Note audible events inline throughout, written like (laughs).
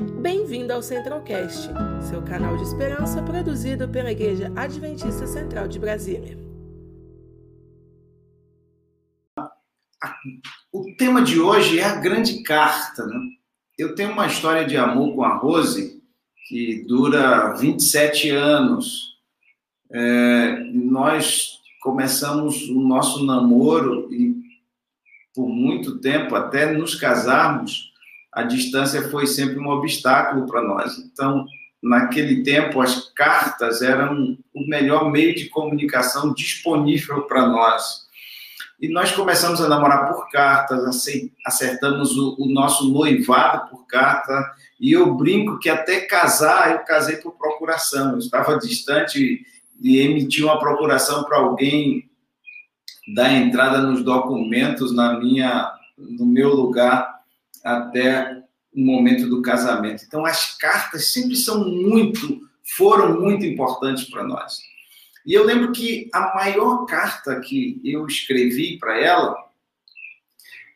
Bem-vindo ao Centralcast, seu canal de esperança produzido pela Igreja Adventista Central de Brasília. O tema de hoje é a grande carta. Né? Eu tenho uma história de amor com a Rose que dura 27 anos. É, nós começamos o nosso namoro e por muito tempo, até nos casarmos, a distância foi sempre um obstáculo para nós. Então, naquele tempo, as cartas eram o melhor meio de comunicação disponível para nós. E nós começamos a namorar por cartas, acertamos o, o, nosso noivado por carta, e eu brinco que até casar eu casei por procuração. Eu estava distante e emiti uma procuração para alguém dar entrada nos documentos na minha, no meu lugar até o momento do casamento. Então, as cartas sempre são muito, foram muito importantes para nós. E eu lembro que a maior carta que eu escrevi para ela,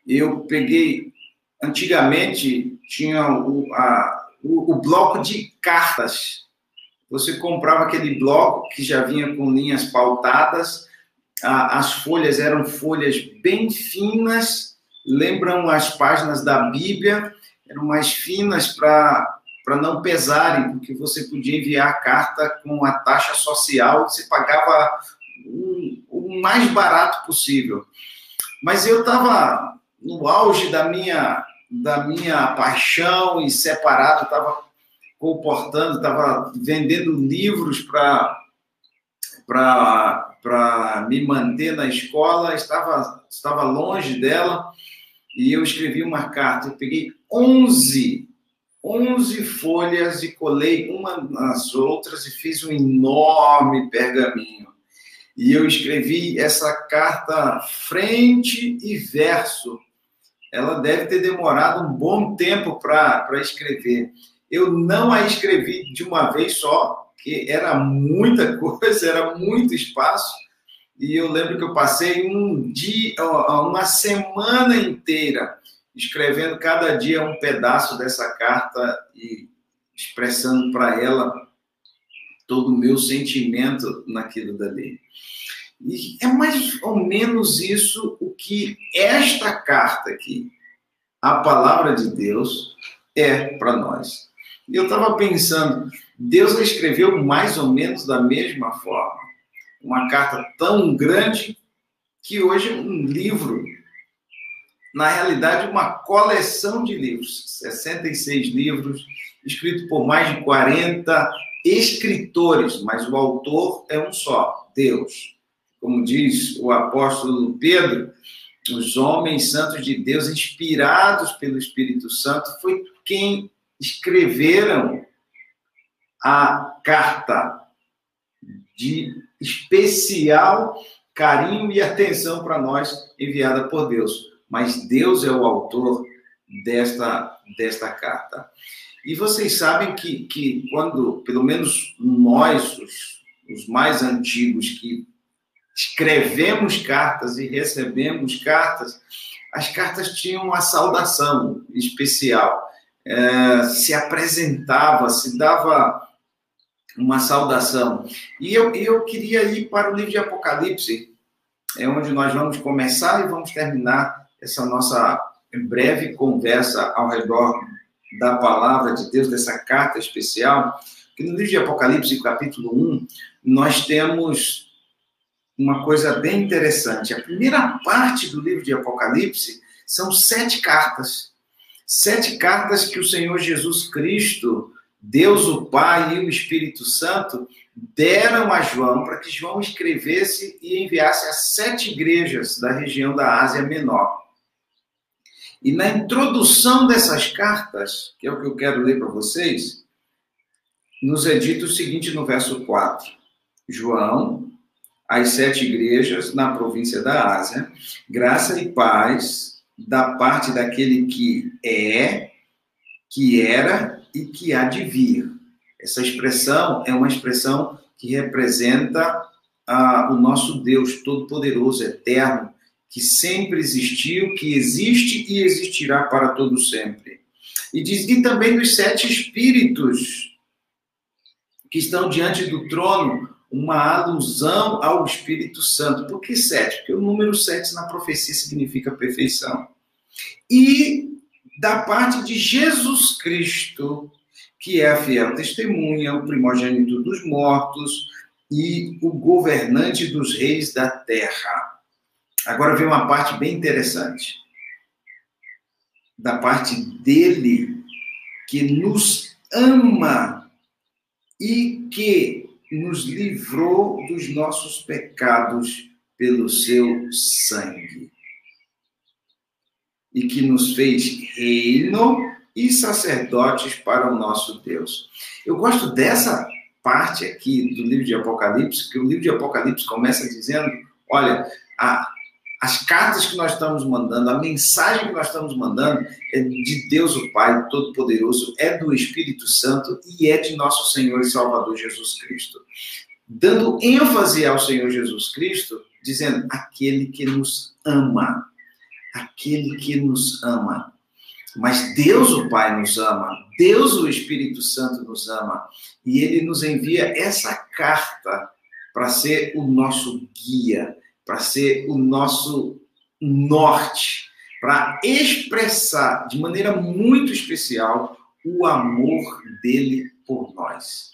eu peguei, antigamente tinha o, a, o, o bloco de cartas. Você comprava aquele bloco que já vinha com linhas pautadas, a, as folhas eram folhas bem finas, lembram as páginas da Bíblia, eram mais finas para para não pesarem, porque você podia enviar a carta com a taxa social, você pagava o, o mais barato possível. Mas eu estava no auge da minha da minha paixão e separado, estava comportando, estava vendendo livros para para me manter na escola, estava estava longe dela e eu escrevi uma carta. Eu peguei 11, 11 folhas e colei uma nas outras e fiz um enorme pergaminho. E eu escrevi essa carta frente e verso. Ela deve ter demorado um bom tempo para escrever. Eu não a escrevi de uma vez só, que era muita (laughs) coisa, era muito espaço e eu lembro que eu passei um dia, uma semana inteira escrevendo cada dia um pedaço dessa carta e expressando para ela todo o meu sentimento naquilo dali. E é mais ou menos isso o que esta carta aqui, a palavra de Deus, é para nós. E eu estava pensando, Deus a escreveu mais ou menos da mesma forma uma carta tão grande que hoje um livro, na realidade, uma coleção de livros, 66 livros, escrito por mais de 40 escritores, mas o autor é um só, Deus. Como diz o apóstolo Pedro, os homens santos de Deus, inspirados pelo Espírito Santo, foi quem escreveram a carta de especial carinho e atenção para nós enviada por Deus. Mas Deus é o autor desta, desta carta. E vocês sabem que, que quando, pelo menos nós, os, os mais antigos, que escrevemos cartas e recebemos cartas, as cartas tinham uma saudação especial. É, se apresentava, se dava uma saudação. E eu, eu queria ir para o livro de Apocalipse, é onde nós vamos começar e vamos terminar essa nossa breve conversa ao redor da palavra de Deus, dessa carta especial, que no livro de Apocalipse, capítulo 1, nós temos uma coisa bem interessante. A primeira parte do livro de Apocalipse são sete cartas. Sete cartas que o Senhor Jesus Cristo Deus, o Pai e o Espírito Santo deram a João para que João escrevesse e enviasse a sete igrejas da região da Ásia Menor. E na introdução dessas cartas, que é o que eu quero ler para vocês, nos é dito o seguinte no verso 4: João, as sete igrejas na província da Ásia, graça e paz da parte daquele que é, que era e que há de vir. Essa expressão é uma expressão que representa ah, o nosso Deus Todo-Poderoso, Eterno, que sempre existiu, que existe e existirá para todo sempre. E diz, e também dos sete espíritos que estão diante do trono, uma alusão ao Espírito Santo. Por que sete? Porque o número sete na profecia significa perfeição. E da parte de Jesus Cristo, que é a fiel testemunha, o primogênito dos mortos e o governante dos reis da terra. Agora vem uma parte bem interessante. Da parte dele, que nos ama e que nos livrou dos nossos pecados pelo seu sangue. E que nos fez reino e sacerdotes para o nosso Deus. Eu gosto dessa parte aqui do livro de Apocalipse, que o livro de Apocalipse começa dizendo: olha, a, as cartas que nós estamos mandando, a mensagem que nós estamos mandando é de Deus o Pai Todo-Poderoso, é do Espírito Santo e é de nosso Senhor e Salvador Jesus Cristo. Dando ênfase ao Senhor Jesus Cristo, dizendo: aquele que nos ama, aquele que nos ama. Mas Deus o Pai nos ama, Deus o Espírito Santo nos ama, e ele nos envia essa carta para ser o nosso guia, para ser o nosso norte, para expressar de maneira muito especial o amor dele por nós.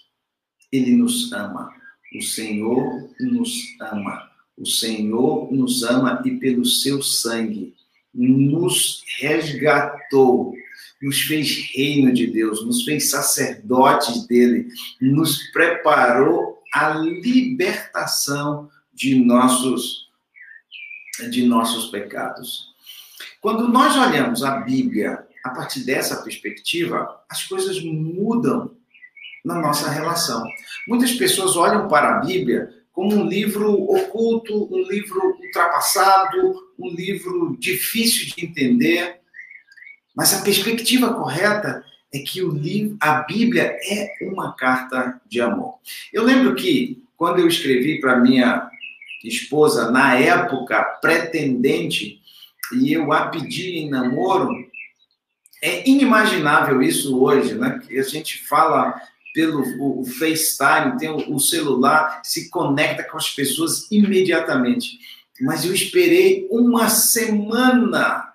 Ele nos ama. O Senhor nos ama. O Senhor nos ama e pelo seu sangue nos resgatou, nos fez reino de Deus, nos fez sacerdotes dele, nos preparou a libertação de nossos de nossos pecados. Quando nós olhamos a Bíblia a partir dessa perspectiva, as coisas mudam na nossa relação. Muitas pessoas olham para a Bíblia como um livro oculto, um livro ultrapassado, um livro difícil de entender. Mas a perspectiva correta é que o livro, a Bíblia é uma carta de amor. Eu lembro que quando eu escrevi para minha esposa, na época pretendente, e eu a pedi em namoro, é inimaginável isso hoje, né? Que a gente fala pelo o, o FaceTime, tem o, o, celular, se conecta com as pessoas imediatamente. Mas eu esperei uma semana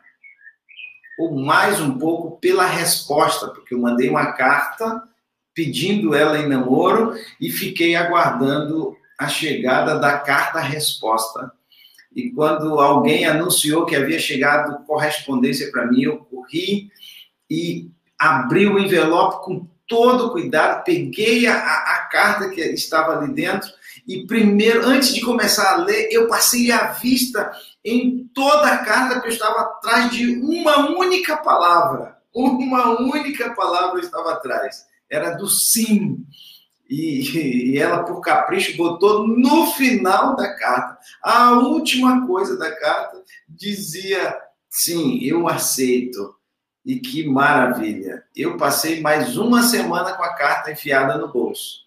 ou mais um pouco pela resposta, porque eu mandei uma carta pedindo ela em namoro e fiquei aguardando a chegada da carta-resposta. E quando alguém anunciou que havia chegado correspondência para mim, eu corri e abri o envelope com todo cuidado, peguei a, a, carta que estava ali dentro e primeiro, antes de começar a ler, eu passei a vista em toda a carta que eu estava atrás de uma única palavra. Uma única palavra estava atrás. Era do sim. E, e ela, por capricho, botou no final da carta. A última coisa da carta dizia: sim, eu aceito e que maravilha! Eu passei mais uma semana com a carta enfiada no bolso.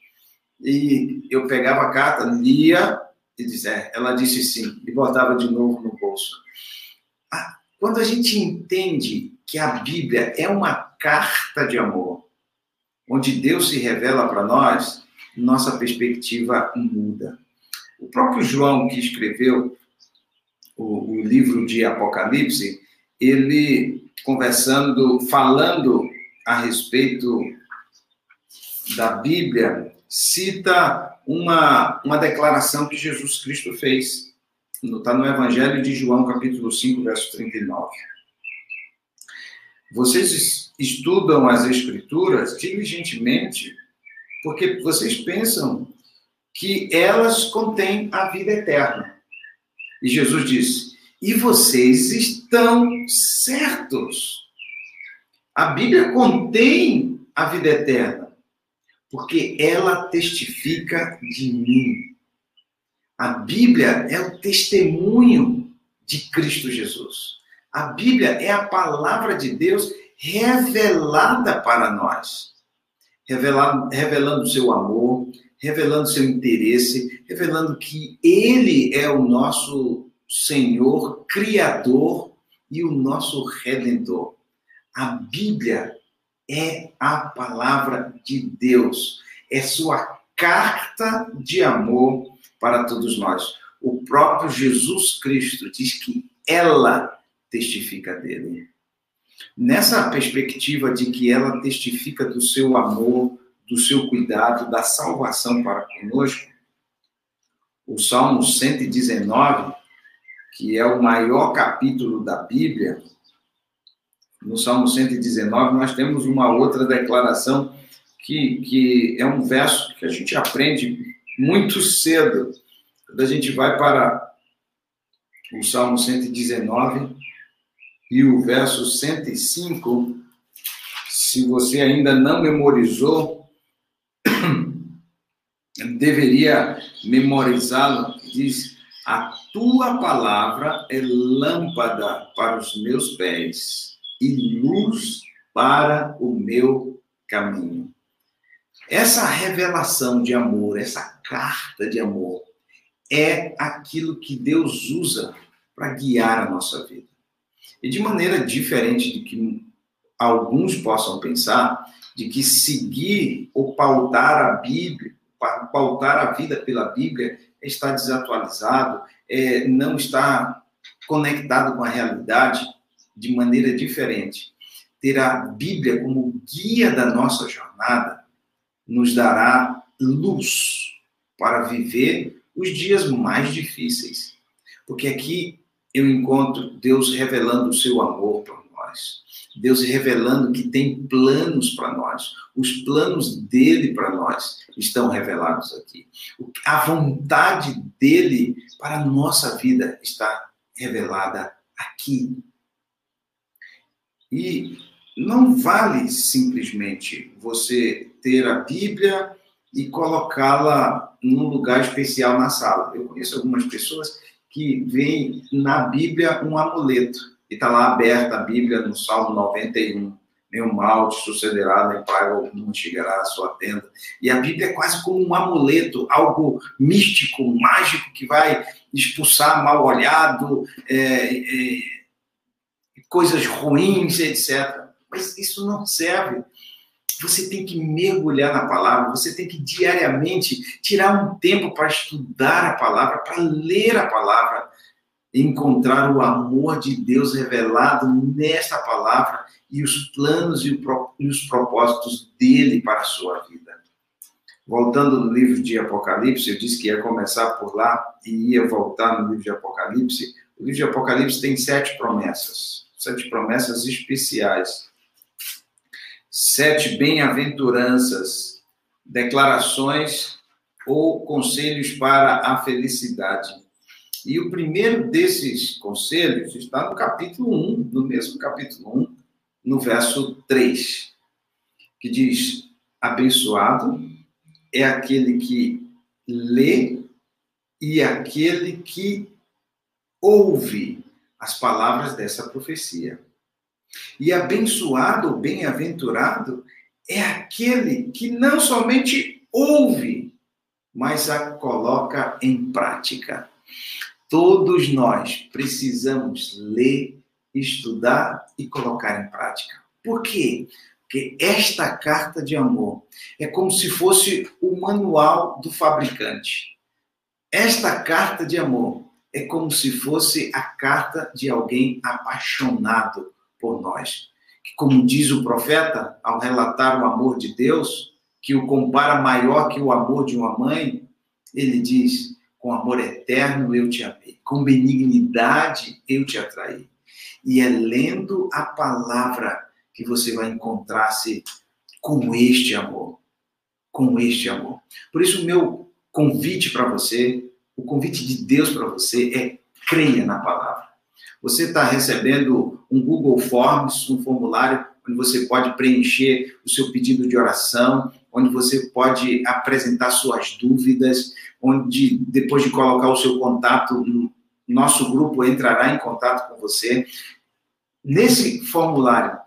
E eu pegava a carta, lia e dizia, é, ela disse sim, e botava de novo no bolso. Ah, quando a gente entende que a Bíblia é uma carta de amor, onde Deus se revela para nós, nossa perspectiva muda. O próprio João, que escreveu o, o livro de Apocalipse, ele conversando, falando a respeito da Bíblia, cita uma, uma declaração que Jesus Cristo fez. Está no Evangelho de João, capítulo 5, verso 39. Vocês estudam as Escrituras diligentemente, porque vocês pensam que elas contêm a vida eterna. E Jesus disse: E vocês estão certos. A Bíblia contém a vida eterna, porque ela testifica de mim. A Bíblia é o testemunho de Cristo Jesus. A Bíblia é a palavra de Deus revelada para nós, revelando, seu amor, revelando seu interesse, revelando que Ele é o nosso Senhor, Criador e o nosso Redentor. A Bíblia é a palavra de Deus, é sua carta de amor para todos nós. O próprio Jesus Cristo diz que ela testifica dele. Nessa perspectiva de que ela testifica do seu amor, do seu cuidado, da salvação para conosco, o Salmo 119, que é o maior capítulo da Bíblia, no Salmo 119, nós temos uma outra declaração que, que é um verso que a gente aprende muito cedo. Quando a gente vai para o Salmo 119 e o verso 105, se você ainda não memorizou, (coughs) deveria memorizá-lo. Diz: A tua palavra é lâmpada para os meus pés e luz para o meu caminho. Essa revelação de amor, essa carta de amor, é aquilo que Deus usa para guiar a nossa vida. E de maneira diferente de que alguns possam pensar, de que seguir ou pautar a Bíblia, pautar a vida pela Bíblia está desatualizado, é, não está conectado com a realidade de maneira diferente. Ter a Bíblia como guia da nossa jornada nos dará luz para viver os dias mais difíceis. Porque aqui eu encontro Deus revelando o seu amor para nós. Deus revelando que tem planos para nós. Os planos dele para nós estão revelados aqui. A vontade dele para a nossa vida está revelada aqui. E não vale simplesmente você ter a Bíblia e colocá-la num lugar especial na sala. Eu conheço algumas pessoas que veem na Bíblia um amuleto e está lá aberta a Bíblia no Salmo 91. Nenhum mal te sucederá, nem praga algum chegará à sua tenda. E a Bíblia é quase como um amuleto, algo místico, mágico, que vai expulsar mal olhado, é, é, coisas ruins, etc. Mas isso não serve. Você tem que mergulhar na palavra, você tem que diariamente tirar um tempo para estudar a palavra, para ler a palavra, encontrar o amor de Deus revelado nesta palavra e os planos e os propósitos dele para a sua vida. Voltando no livro de Apocalipse, eu disse que ia começar por lá e ia voltar no livro de Apocalipse. O livro de Apocalipse tem sete promessas, sete promessas especiais, sete bem-aventuranças, declarações ou conselhos para a felicidade. E o primeiro desses conselhos está no capítulo 1, no mesmo capítulo 1, no verso 3, que diz: Abençoado é aquele que lê e aquele que ouve as palavras dessa profecia. E abençoado bem-aventurado é aquele que não somente ouve, mas a coloca em prática. Todos nós precisamos ler, estudar e colocar em prática. Por quê? Porque esta carta de amor é como se fosse o manual do fabricante. Esta carta de amor é como se fosse a carta de alguém apaixonado por nós. Que, como diz o profeta, ao relatar o amor de Deus, que o compara maior que o amor de uma mãe, ele diz: com amor eterno eu te amei, com benignidade eu te atraí. E é lendo a palavra que você vai encontrar-se com este amor. Com este amor. Por isso, o meu convite para você, o convite de Deus para você é creia na palavra. Você está recebendo um Google Forms, um formulário onde você pode preencher o seu pedido de oração, onde você pode apresentar suas dúvidas, onde depois de colocar o seu contato, nosso grupo entrará em contato com você. Nesse formulário,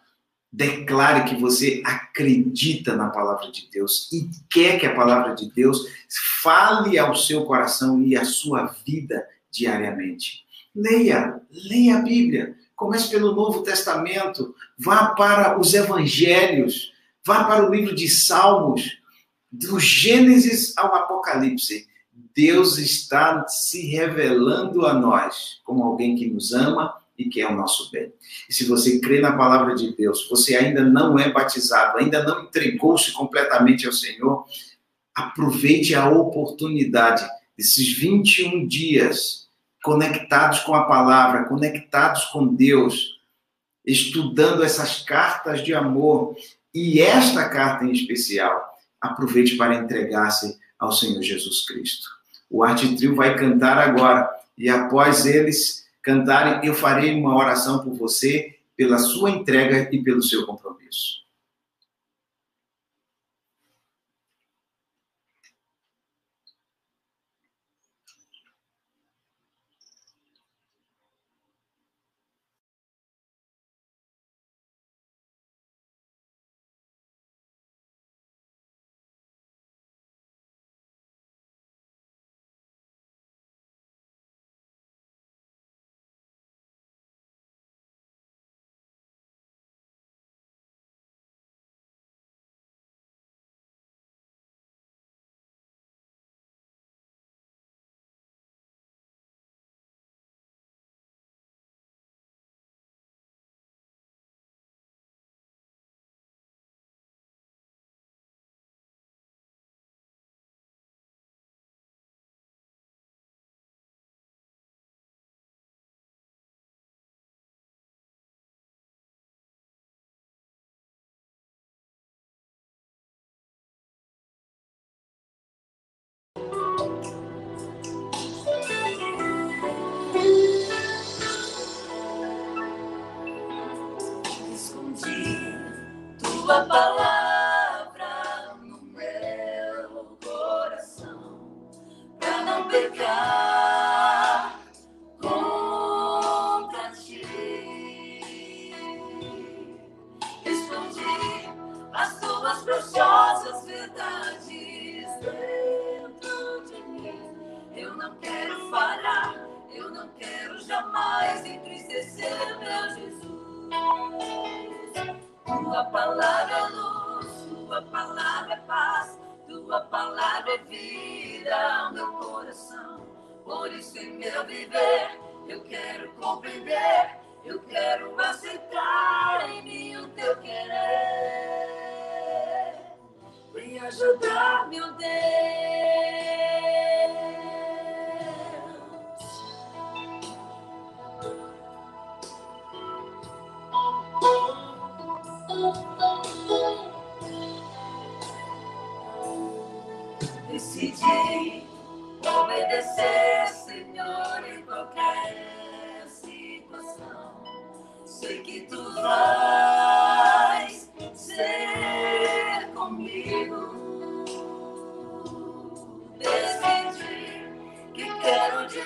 declare que você acredita na palavra de Deus e quer que a palavra de Deus fale ao seu coração e à sua vida diariamente. Leia, leia a Bíblia. Comece pelo Novo Testamento, vá para os evangelhos Vá para o livro de Salmos, do Gênesis ao Apocalipse. Deus está se revelando a nós como alguém que nos ama e que é o nosso bem. E se você crê na palavra de Deus, você ainda não é batizado, ainda não entregou-se completamente ao Senhor, aproveite a oportunidade desses 21 dias conectados com a palavra, conectados com Deus, estudando essas cartas de amor e esta carta em especial. Aproveite para entregar-se ao Senhor Jesus Cristo. O Arte Trio vai cantar agora e após eles cantarem, eu farei uma oração por você, pela sua entrega e pelo seu compromisso. Tua palavra tua palavra é vida ao meu coração. Por isso, em meu viver, eu quero compreender, eu quero aceitar em mim o teu querer. Vem ajudar, meu Deus. Obedecer, Senhor, em qualquer situação. Sei que tu vais ser comigo. Decidi que quero de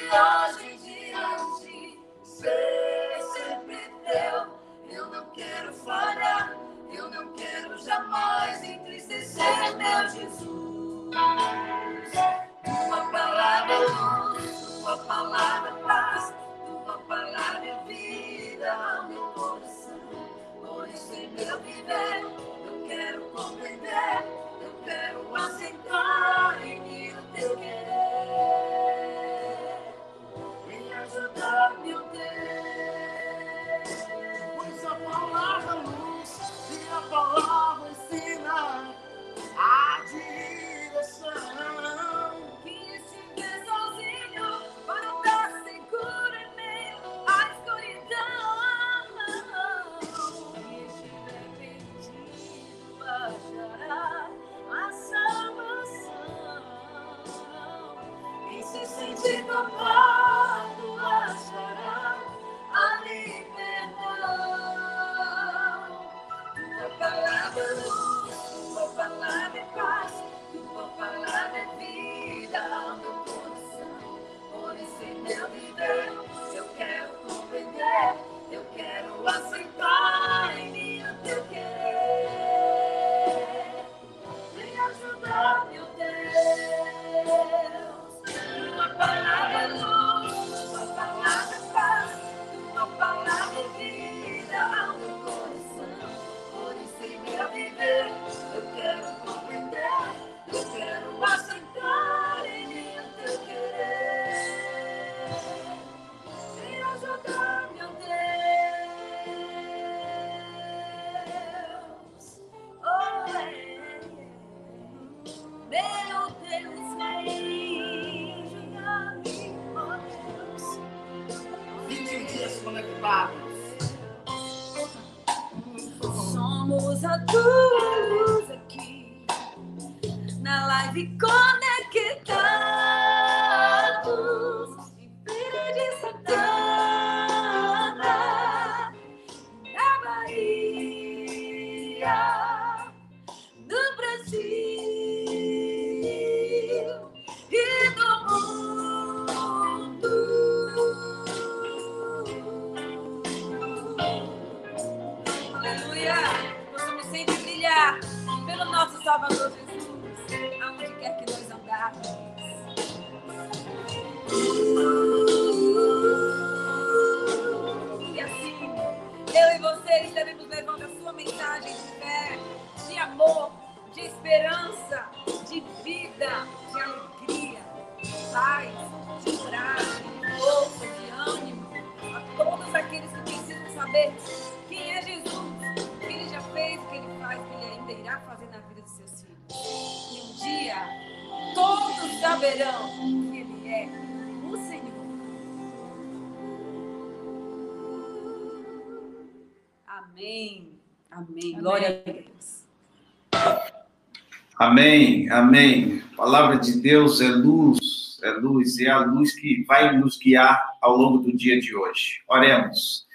Amém, amém. A palavra de Deus é luz, é luz, é a luz que vai nos guiar ao longo do dia de hoje. Oremos.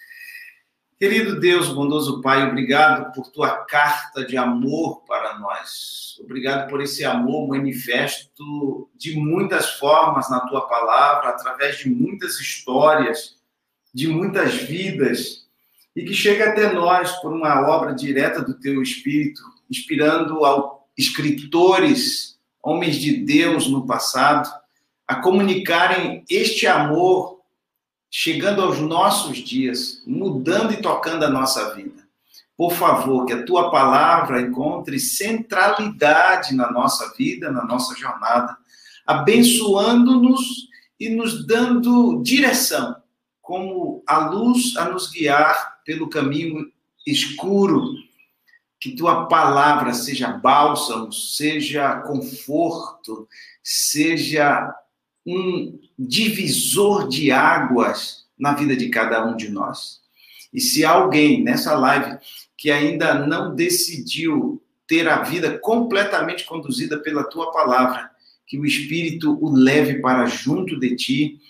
Querido Deus, bondoso Pai, obrigado por tua carta de amor para nós. Obrigado por esse amor manifesto de muitas formas na tua palavra, através de muitas histórias, de muitas vidas, e que chega até nós por uma obra direta do teu Espírito, inspirando ao escritores, homens de Deus no passado, a comunicarem este amor chegando aos nossos dias, mudando e tocando a nossa vida. Por favor, que a tua palavra encontre centralidade na nossa vida, na nossa jornada, abençoando-nos e nos dando direção, como a luz a nos guiar pelo caminho escuro que tua palavra seja bálsamo, seja conforto, seja um divisor de águas na vida de cada um de nós. E se alguém nessa live que ainda não decidiu ter a vida completamente conduzida pela tua palavra, que o Espírito o leve para junto de ti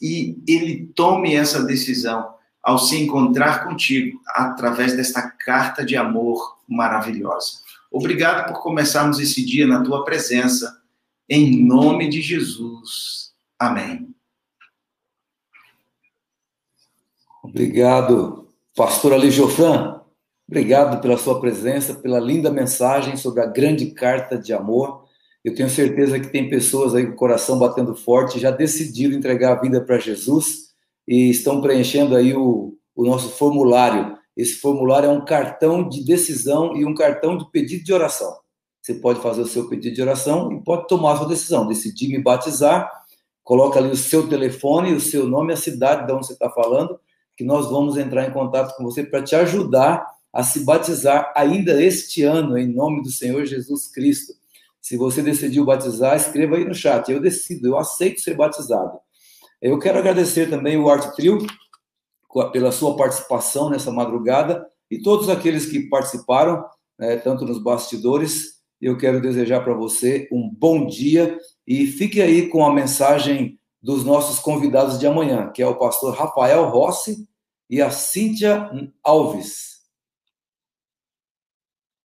e ele tome essa decisão ao se encontrar contigo através desta carta de amor maravilhosa. Obrigado por começarmos esse dia na tua presença, em nome de Jesus. Amém. Obrigado, pastor Ali. Obrigado pela sua presença, pela linda mensagem sobre a grande carta de amor. Eu tenho certeza que tem pessoas aí com o coração batendo forte, já decidiram entregar a vida para Jesus e estão preenchendo aí o, o nosso formulário. Esse formulário é um cartão de decisão e um cartão de pedido de oração. Você pode fazer o seu pedido de oração e pode tomar a sua decisão, decidir me batizar, coloca ali o seu telefone, o seu nome, a cidade de onde você está falando, que nós vamos entrar em contato com você para te ajudar a se batizar ainda este ano, em nome do Senhor Jesus Cristo. Se você decidiu batizar, escreva aí no chat. Eu decido, eu aceito ser batizado. Eu quero agradecer também o Arte Trio pela sua participação nessa madrugada e todos aqueles que participaram, né, tanto nos bastidores. Eu quero desejar para você um bom dia e fique aí com a mensagem dos nossos convidados de amanhã, que é o pastor Rafael Rossi e a Cíntia Alves.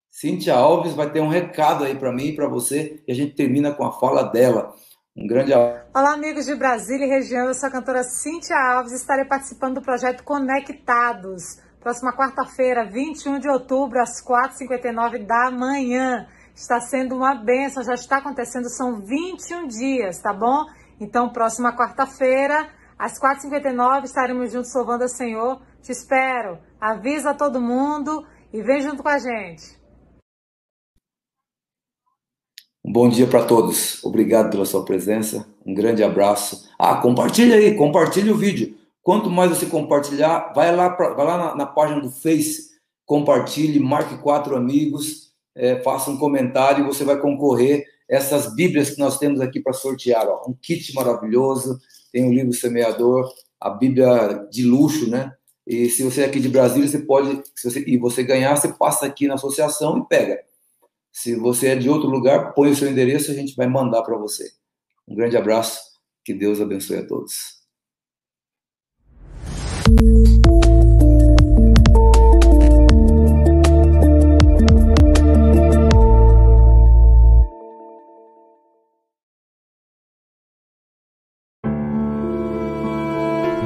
Cíntia Alves vai ter um recado aí para mim e para você e a gente termina com a fala dela. Um grande. Olá, amigos de Brasília e região. Eu sou a cantora Cíntia Alves e estarei participando do projeto Conectados. Próxima quarta-feira, 21 de outubro, às 4h59 da manhã. Está sendo uma benção, já está acontecendo, são 21 dias, tá bom? Então, próxima quarta-feira, às 4h59, estaremos juntos louvando ao Senhor. Te espero. Avisa todo mundo e vem junto com a gente. Um bom dia para todos. Obrigado pela sua presença. Um grande abraço. Ah, compartilha aí, compartilha o vídeo. Quanto mais você compartilhar, vai lá, pra, vai lá na, na, página do Face, compartilhe, marque quatro amigos, é, faça um comentário e você vai concorrer essas Bíblias que nós temos aqui para sortear. Ó. Um kit maravilhoso, tem o livro Semeador, a Bíblia de luxo, né? E se você é aqui de Brasília, você pode, se você, e você ganhar, você passa aqui na associação e pega. Se você é de outro lugar, põe o seu endereço, a gente vai mandar para você. Um grande abraço, que Deus abençoe a todos.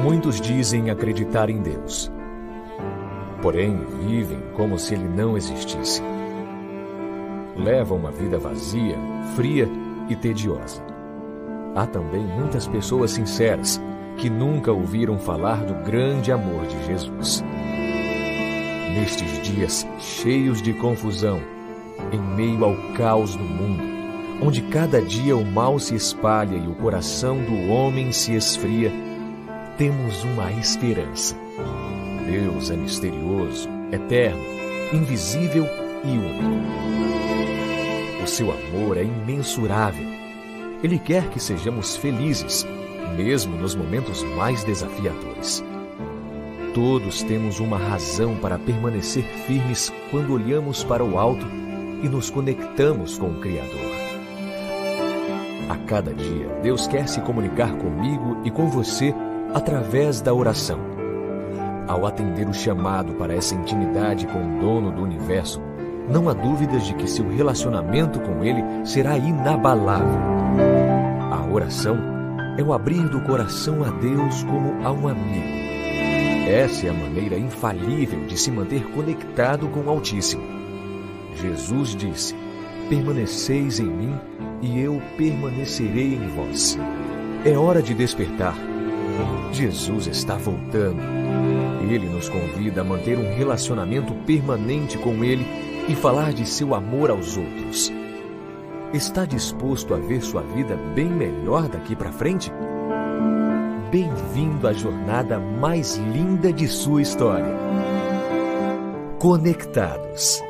Muitos dizem acreditar em Deus, porém vivem como se ele não existisse. Levam uma vida vazia, fria e tediosa. Há também muitas pessoas sinceras que nunca ouviram falar do grande amor de Jesus. Nestes dias cheios de confusão, em meio ao caos do mundo, onde cada dia o mal se espalha e o coração do homem se esfria, temos uma esperança. Deus é misterioso, eterno, invisível e único. O seu amor é imensurável. Ele quer que sejamos felizes, mesmo nos momentos mais desafiadores. Todos temos uma razão para permanecer firmes quando olhamos para o alto e nos conectamos com o Criador. A cada dia, Deus quer se comunicar comigo e com você através da oração. Ao atender o chamado para essa intimidade com o dono do universo, não há dúvidas de que seu relacionamento com ele será inabalável. A oração é o abrir do coração a Deus como a um amigo. Essa é a maneira infalível de se manter conectado com o Altíssimo. Jesus disse: Permaneceis em mim e eu permanecerei em vós. É hora de despertar Jesus está voltando. Ele nos convida a manter um relacionamento permanente com Ele e falar de seu amor aos outros. Está disposto a ver sua vida bem melhor daqui para frente? Bem-vindo à jornada mais linda de sua história. Conectados.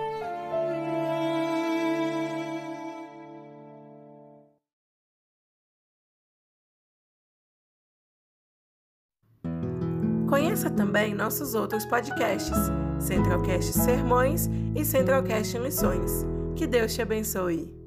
Conheça também nossos outros podcasts, Centralcast Sermões e Centralcast Missões. Que Deus te abençoe.